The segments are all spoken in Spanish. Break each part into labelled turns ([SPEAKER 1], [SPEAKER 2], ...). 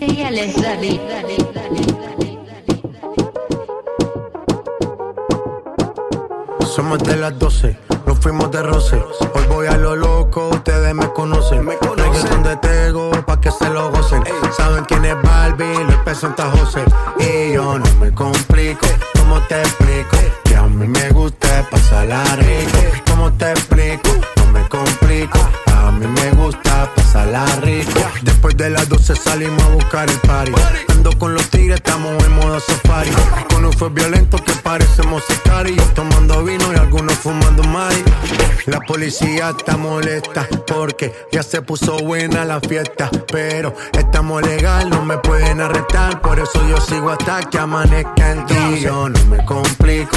[SPEAKER 1] DJ Alex.
[SPEAKER 2] Somos de las 12, nos fuimos de roce. Hoy voy a lo loco, ustedes me conocen. Me conocen de Tego, pa' que se lo gocen. Saben quién es Barbie, los pesos Santa José. Y yo no me complico, ¿cómo te explico? A mí me gusta pasarla rico. ¿Cómo te explico? No me complico. A mí me gusta pasarla rico. Después de las 12 salimos a buscar el party. Ando con los tigres, estamos en modo safari. Con un fue violento que parecemos y Tomando vino y algunos fumando mari. La policía está molesta porque ya se puso buena la fiesta. Pero estamos legal, no me pueden arrestar. Por eso yo sigo hasta que amanezca en ti. Yo no me complico,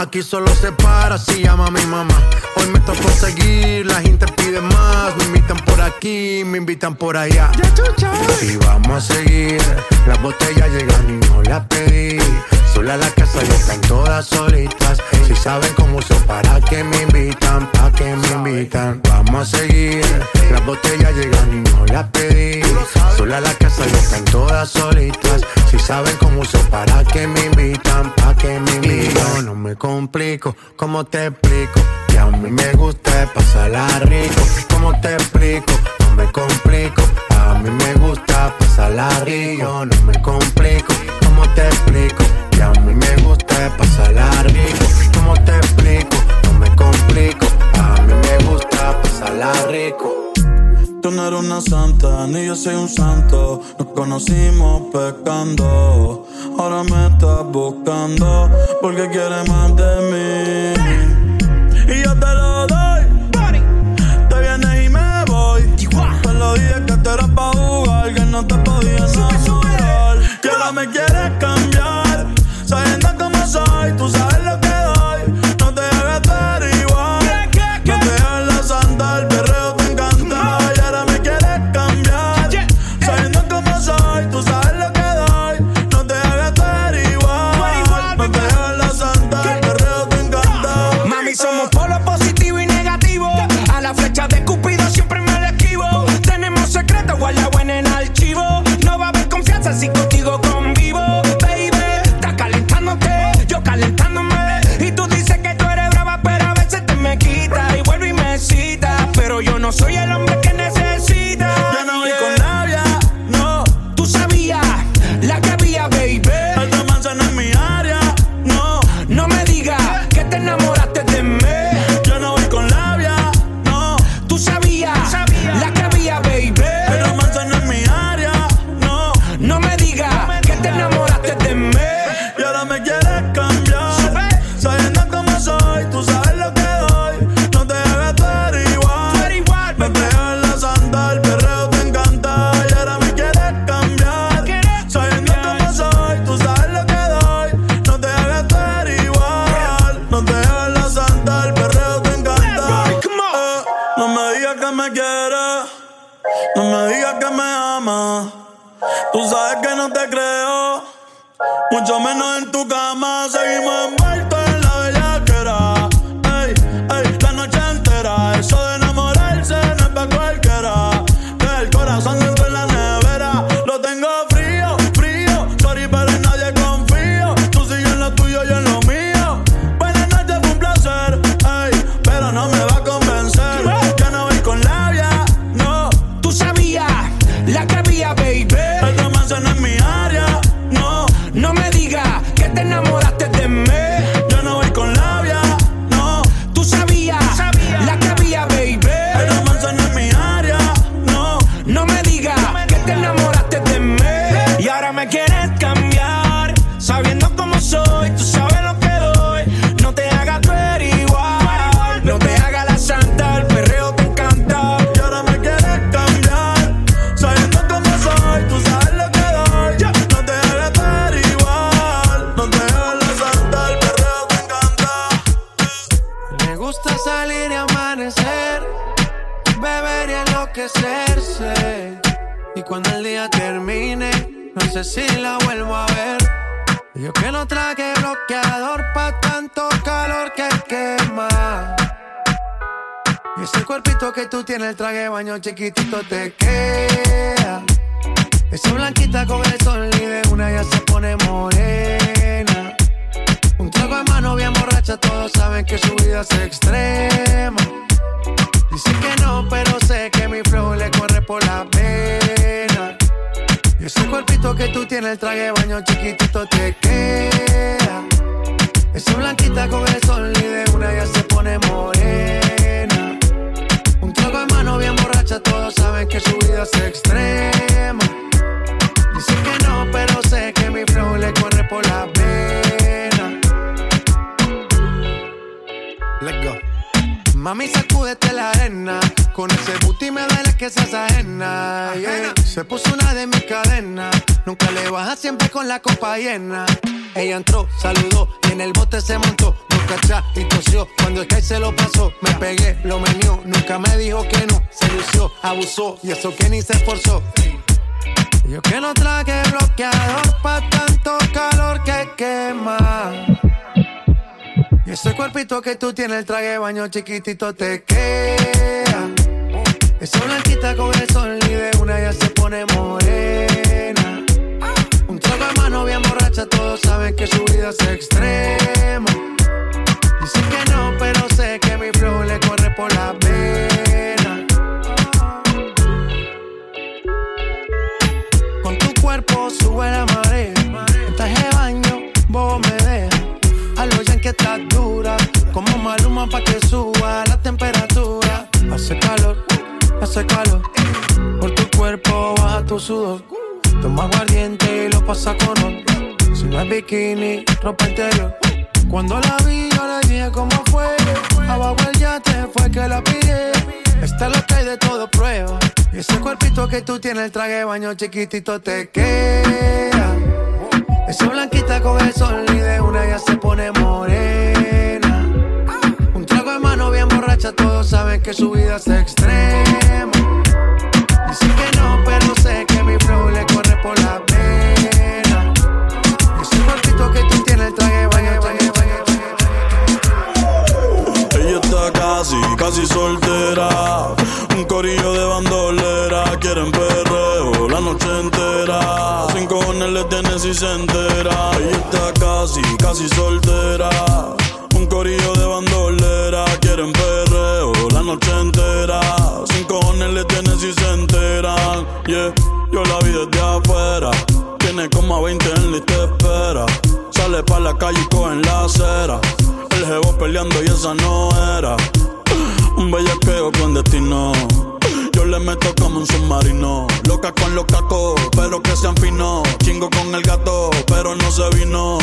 [SPEAKER 2] Aquí solo se para si llama mi mamá. Hoy me tocó seguir, la gente pide más. Me invitan por aquí, me invitan por allá. Y vamos a seguir. Las botellas llegan y no las pedí. Sola la casa ya están todas solitas. Si saben cómo uso, para que me invitan, pa' que me invitan. Vamos a seguir. Las botellas llegan y no las pedí. Sola la casa ya están todas solitas. Si saben cómo uso, para que me invitan, pa' que me invitan. No me complico, ¿cómo te explico? Que a mí me gusta pasarla rico. ¿Cómo te explico? No me complico. A mí me gusta pasarla rico. No me complico. ¿Cómo te explico? Que a mí me gusta pasarla rico. ¿Cómo te explico? No me complico. A mí me gusta pasarla rico.
[SPEAKER 3] Tú no eres una santa, ni yo soy un santo. Nos conocimos pecando. Ahora me estás buscando porque quieres más de mí. Y yo te lo doy. Te vienes y me voy. Te lo dije que te era pa' jugar, que no te podía enamorar. Que ahora me quieres
[SPEAKER 4] sé si la vuelvo a ver. Yo que no traje bloqueador pa' tanto calor que quema. Ese cuerpito que tú tienes, el traje baño chiquitito te queda. Esa blanquita con el sol y una ya se pone morena. Un trago de mano bien borracha, todos saben que su vida es extrema. Dice que no, pero sé que mi flow le corre por la pena. Y ese cuerpito que tú tienes, el traje de baño chiquitito te queda. Esa blanquita con el sol y de una ya se pone siempre con la copa llena. Ella entró, saludó y en el bote se montó. Nunca cachá y tosió. Cuando el que se lo pasó, me pegué, lo menió. Nunca me dijo que no. Se lució, abusó y eso que ni se esforzó. Yo que no traje bloqueador pa' tanto calor que quema. Y ese cuerpito que tú tienes, el traje baño chiquitito te queda. Esa blanquita con el sol y de una ya se pone. Bikini, ropa interior. Cuando la vi, yo le dije cómo fue. Abajo el yate fue que la pillé. Esta es lo hay de todo prueba. Y ese cuerpito que tú tienes, el traje de baño chiquitito te queda. Esa blanquita con el sol y de una ya se pone morena. Un trago de mano bien borracha, todos saben que su vida es extrema. Le
[SPEAKER 3] meto como un submarino. Loca con los cacos, pero que sean finos. Chingo con el gato, pero no se vino.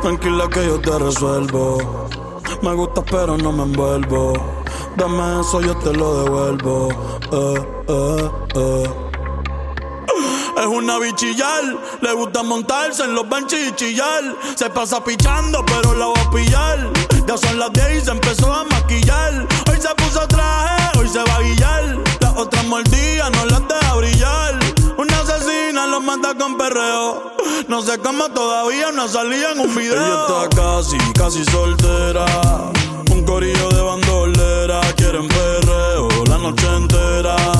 [SPEAKER 3] Tranquila que yo te resuelvo. Me gusta, pero no me envuelvo. Dame eso, yo te lo devuelvo. Eh, eh, eh. Es una bichillar, le gusta montarse en los benches y chillar. Se pasa pichando, pero la va a pillar. Ya son las 10 y se empezó a maquillar. Hoy se puso traje, hoy se va a guillar. Otras mordidas no las deja brillar. Una asesina lo mata con perreo. No sé cómo todavía no salía en un video. Ella está casi, casi soltera. Un corillo de bandolera. Quieren perreo la noche entera.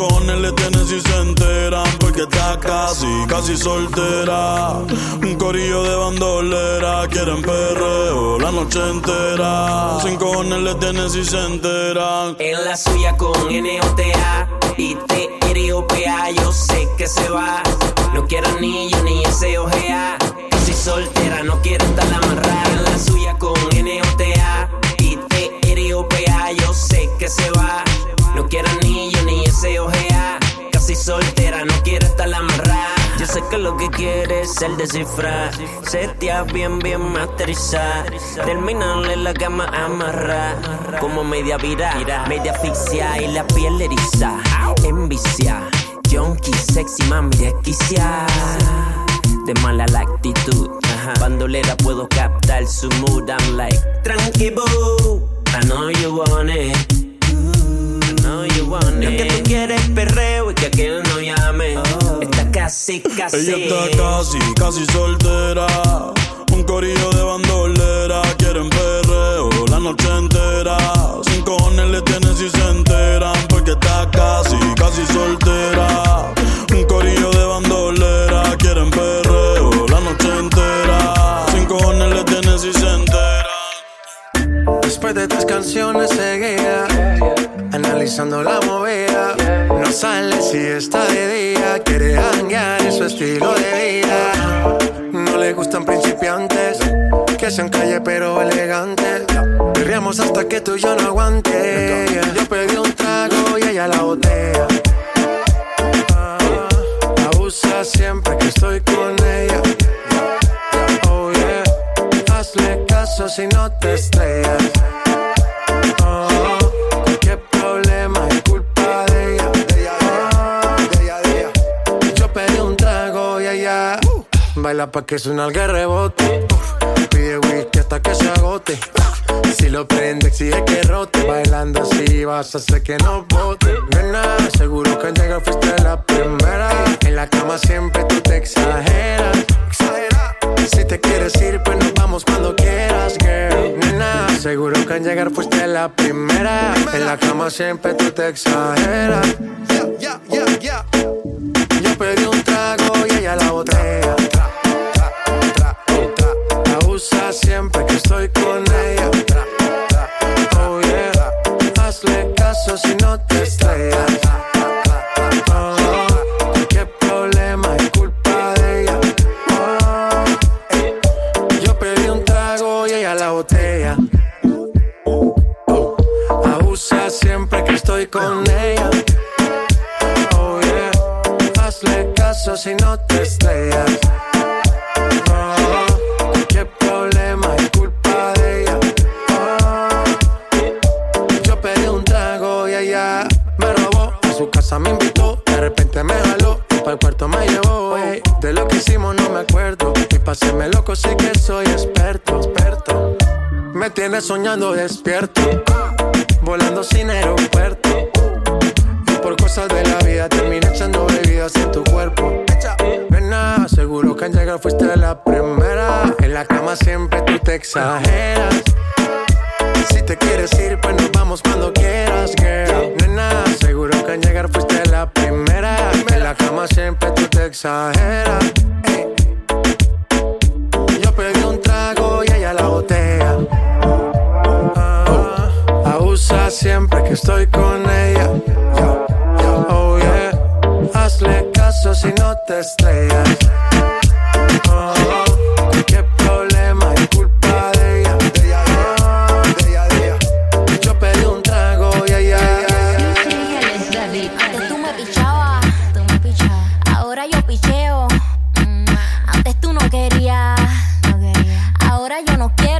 [SPEAKER 3] Cojones le tienen si se enteran. Porque está casi, casi soltera. Un corillo de bandolera. Quieren perreo la noche entera. Sin cojones le tienen si se enteran.
[SPEAKER 5] En la suya con N-O-T-A y T-R-O-P-A Yo sé que se va No quiero anillo ni ese ojea Casi soltera, no quiere estar amarrada En la suya con N-O-T-A y T-R-O-P-A Yo sé que se va No quiero anillo soltera, no quiere estar amarrada yo sé que lo que quiere es el descifrar. Setea bien, bien masterizar. Terminarle la cama amarrar. Como media vira, media asfixia y la piel eriza. Envicia, junkie, sexy, mami, desquicia. De mala la actitud. Bandolera puedo captar su mood. I'm like, tranqui boo.
[SPEAKER 3] Ella está casi, casi soltera. Un corillo de bandolera. Quieren perreo la noche entera. Sin cojones le tienen si se enteran. Porque está casi, casi soltera. Un corillo de bandolera. Quieren perreo la noche entera. Sin cojones le tienen si se enteran.
[SPEAKER 4] Después de tres canciones seguía analizando la movida. Sale si está de día, quiere hanguear en su estilo de vida. No le gustan principiantes, que sean calle pero elegantes. Perreamos hasta que tú y yo no aguante. Yo pedí un trago y ella la botella. Ah, Abusa siempre que estoy pa' que suena el rebote. Pide whisky hasta que se agote. Si lo prende, exige que rote. Bailando así vas a hacer que no bote. Nena, seguro que al llegar fuiste la primera. En la cama siempre tú te exageras. Si te quieres ir, pues nos vamos cuando quieras, girl. Nena, seguro que al llegar fuiste la primera. En la cama siempre tú te exageras. Yo pedí un trago y ella la botella. Abusa siempre que estoy con ella. Oh yeah, hazle caso si no te fuiste la primera. En la cama siempre tú te exageras. Si te quieres ir, pues nos vamos cuando quieras. Nena, seguro que al llegar fuiste la primera. En la cama siempre tú te exageras. Yo no
[SPEAKER 6] quiero.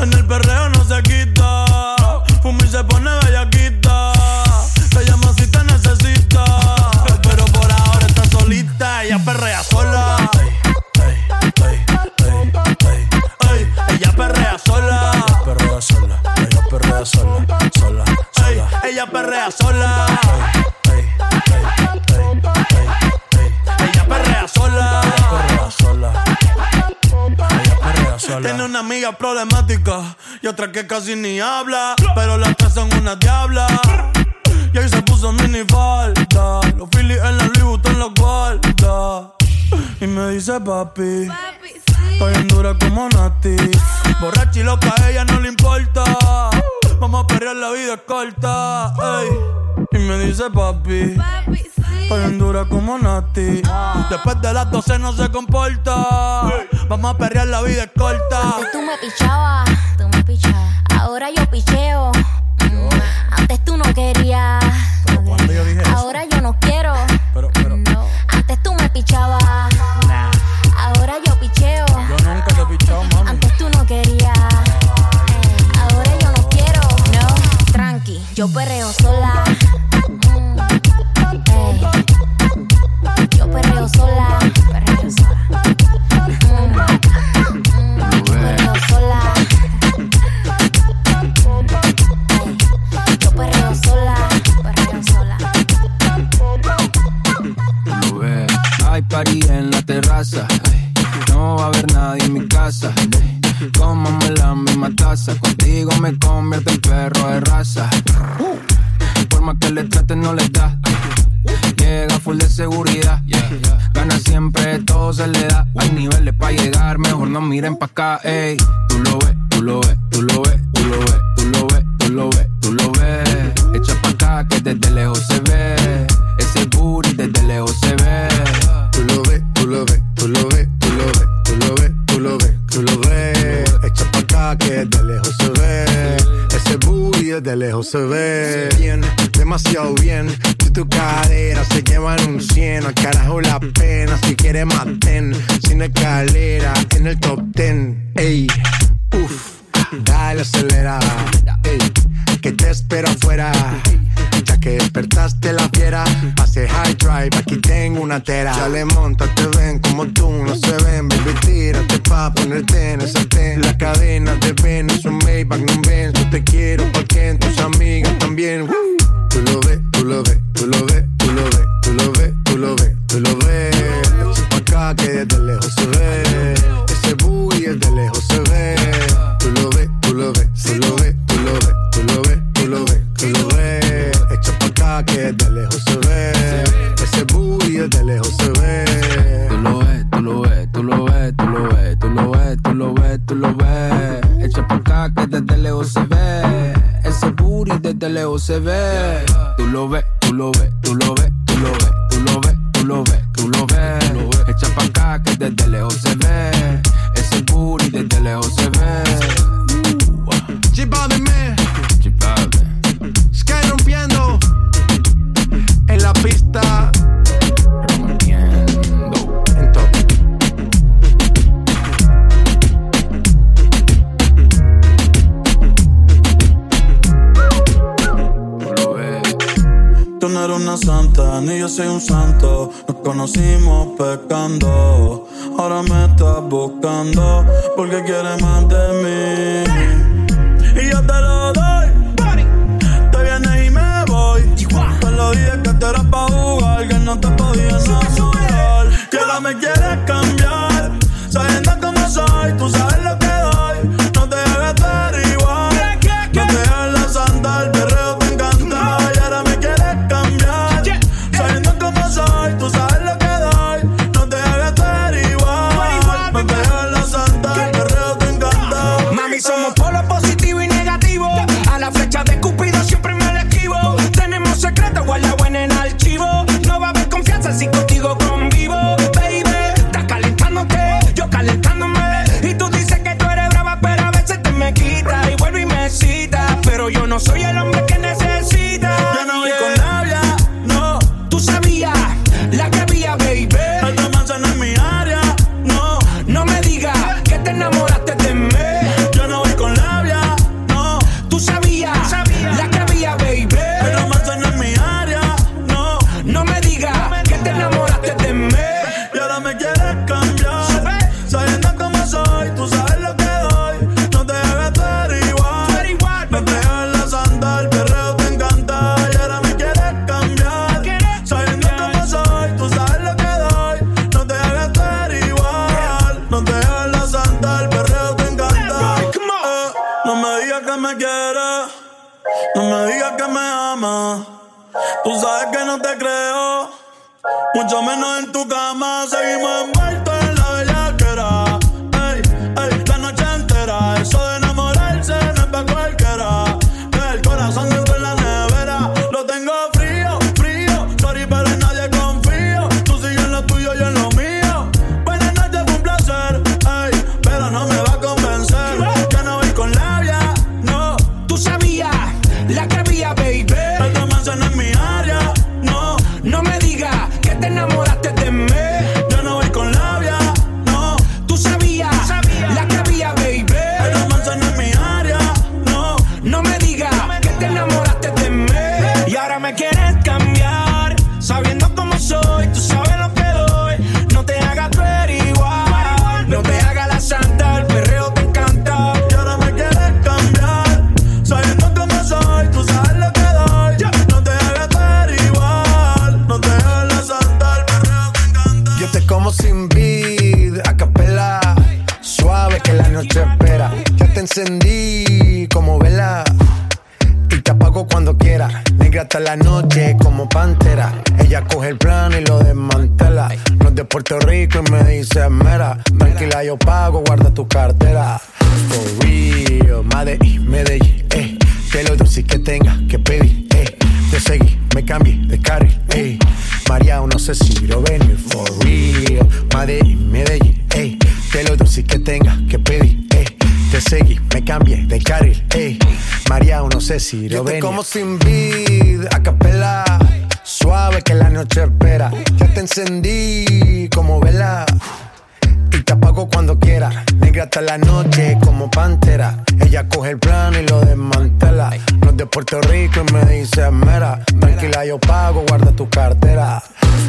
[SPEAKER 3] En el perreo no se quita. Fuma y se pone bellaquita. Te llama si te necesita. Pero por ahora está solita. Ella perrea sola. Ey, ey, ey, ey, ey. Ella perrea sola. Perrea sola. Ella perrea sola. Sola. Sola. Ella perrea sola. Sola. Tiene una amiga problemática y otra que casi ni habla. Pero las tres son una diabla. Y hoy se uso mini falta. Los Phillies en la Louis en la guarda. Y me dice papi. Estoy en dura como Nati. Borracha y loca, a ella no le importa. Vamos a perrear, la vida es corta. Ey. Y me dice papi. Estoy en dura como Nati. Después de las 12 no se comporta. Vamos a perrear, la vida es corta.
[SPEAKER 6] Antes tú me pichabas, tú me pichabas. Ahora yo picheo. Mm, Antes tú no querías.
[SPEAKER 4] Bien, demasiado bien. Si tu cadera se llevan un 100, al carajo la pena. Si quieres maten, sin escalera, en el top 10. Ey, uff, dale acelera. Ey, que te espero afuera. Despertaste la fiera, pase high drive, aquí tengo una tera. Ya le monta, te ven como tú, no se ven, baby, tírate pa' ponerte en el sartén. La cadena de Venus, un Maybach, no ven, yo te quiero porque tus amigas también. Tú lo ves, tú lo ves, tú lo ves, tú lo ves, tú lo ves, tú lo ves, tú lo ves. Echa pa' acá que desde lejos se ve. Ese booty desde lejos se ve. Tú lo ves, tú lo ves, tú lo ves, tú lo ves, Que desde lejos se ve. Ese booty desde lejos se ve.
[SPEAKER 7] Tú lo ves, tú lo ves, tú lo ves, tú lo ves, tú lo ves, tú lo ves, tú lo ves. Echa pa' acá que desde lejos se ve. Ese booty desde lejos se ve. Tú lo ves, tú lo ves, tú lo ves,
[SPEAKER 3] Y ahora
[SPEAKER 2] encendí como vela. Y te apago cuando quiera. Negra hasta la noche como pantera. Ella coge el plano y lo desmantela. No es de Puerto Rico y me dice mera. Tranquila, yo pago, guarda tu cartera. For real, Medellín, Medellín, eh. Te lo dulce que tenga Si lo venir. como sin vid, a capela. Suave que la noche espera. Ya te encendí como vela y te apago cuando quiera. Negra hasta la noche como pantera. Ella coge el plano y lo desmantela. No es de Puerto Rico y me dice mera. Tranquila, yo pago, guarda tu cartera.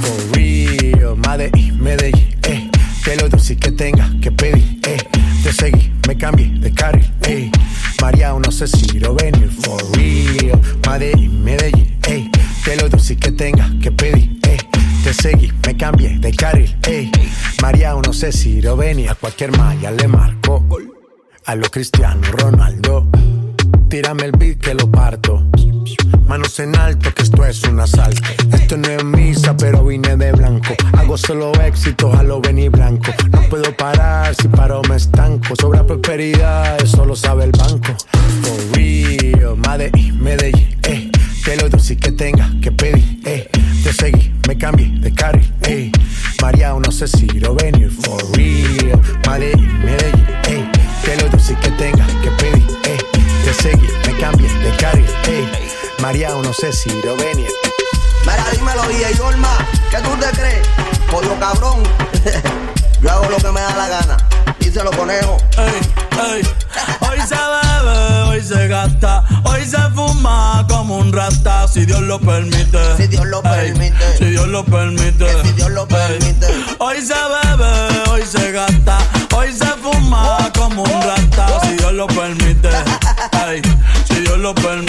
[SPEAKER 2] For real, Medellín, Medellín, eh. Te lo dulce que tenga que pedir, eh. Te seguí, me cambié de carril, eh. María, no sé si lo venir. For real, Medellín, Medellín, eh. Te lo dulce que tenga que pedir, eh. Te seguí, me cambié de carril, ey. María, no sé si lo venía, a cualquier malla le marco. A lo Cristiano Ronaldo, tírame el beat que lo parto. Manos en alto, que esto es un asalto. Esto no es misa, pero vine de blanco. Hago solo éxitos a lo venir blanco. No puedo parar, si paro me estanco. Sobra prosperidad, eso lo sabe el banco. Lo venir.
[SPEAKER 3] Mira, dímelo, DJ Olma, ¿qué tú te crees? Pollo cabrón. Yo hago lo que me da la gana. Díselo, conejo.
[SPEAKER 8] Ey, ey. Hoy se bebe, hoy se gasta, hoy se fuma como un rata, si Dios lo permite.
[SPEAKER 3] Si Dios lo
[SPEAKER 8] Ey,
[SPEAKER 3] permite.
[SPEAKER 8] Si Dios lo permite.
[SPEAKER 3] Que si Dios lo
[SPEAKER 8] Ey.
[SPEAKER 3] permite.
[SPEAKER 8] Hoy se bebe, hoy se gasta, hoy se fuma como un rata, si Dios lo permite. Ey, Si Dios lo permite.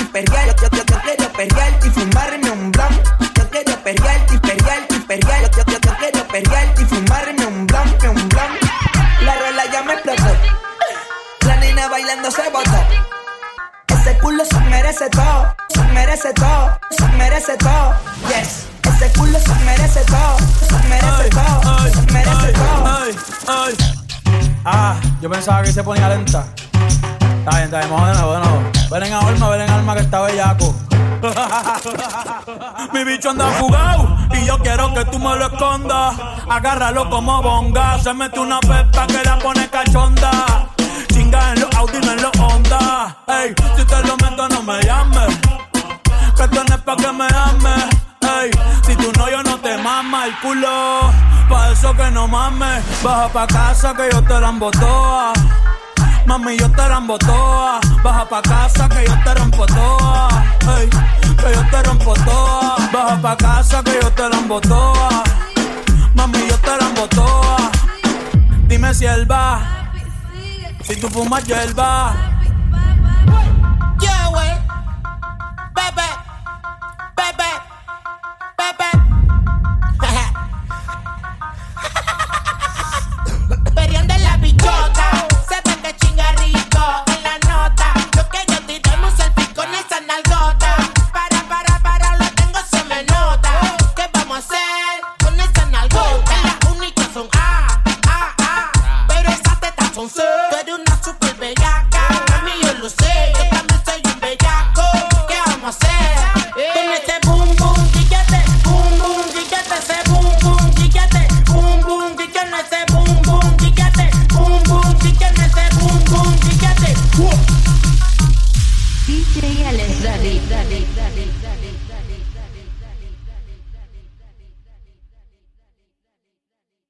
[SPEAKER 9] y perrear. Yo, yo, yo, yo quiero perrearte y fumarme un blon. Yo quiero perrearte y perrearte y perrear. Yo, yo, yo, yo quiero perrearte y fumarme un blon, un blon. La rola ya me explotó. La nena bailando
[SPEAKER 10] merece todo, se merece todo, se merece todo. Yes, ese culo se merece todo, se merece todo, se merece todo.
[SPEAKER 3] Ah, yo pensaba que se ponía lenta. Está bien, está bien, vamos de nuevo, de nuevo. Ven en alma, ven en alma que está bellaco. Mi bicho anda fugado y yo quiero que tú me lo escondas. Agárralo como bonga. Se mete una pepa que la pone cachonda. Chinga en los Audi, no en los Honda. Ey, si te lo meto, no me llames. Que tienes pa' que me ames. Ey, si tú no, yo no te mama el culo. Pa' eso que no mames. Baja pa' casa que yo te la embotoa. Mami, yo te rambo toa. Baja pa' casa que yo te rompo toa. Que yo te rompo toa. Baja pa' casa que yo te rambo toa. Mami, yo te rambo toa. Dime si él va. Si tú fumas hierba.
[SPEAKER 10] Yeah, wey. Bebe.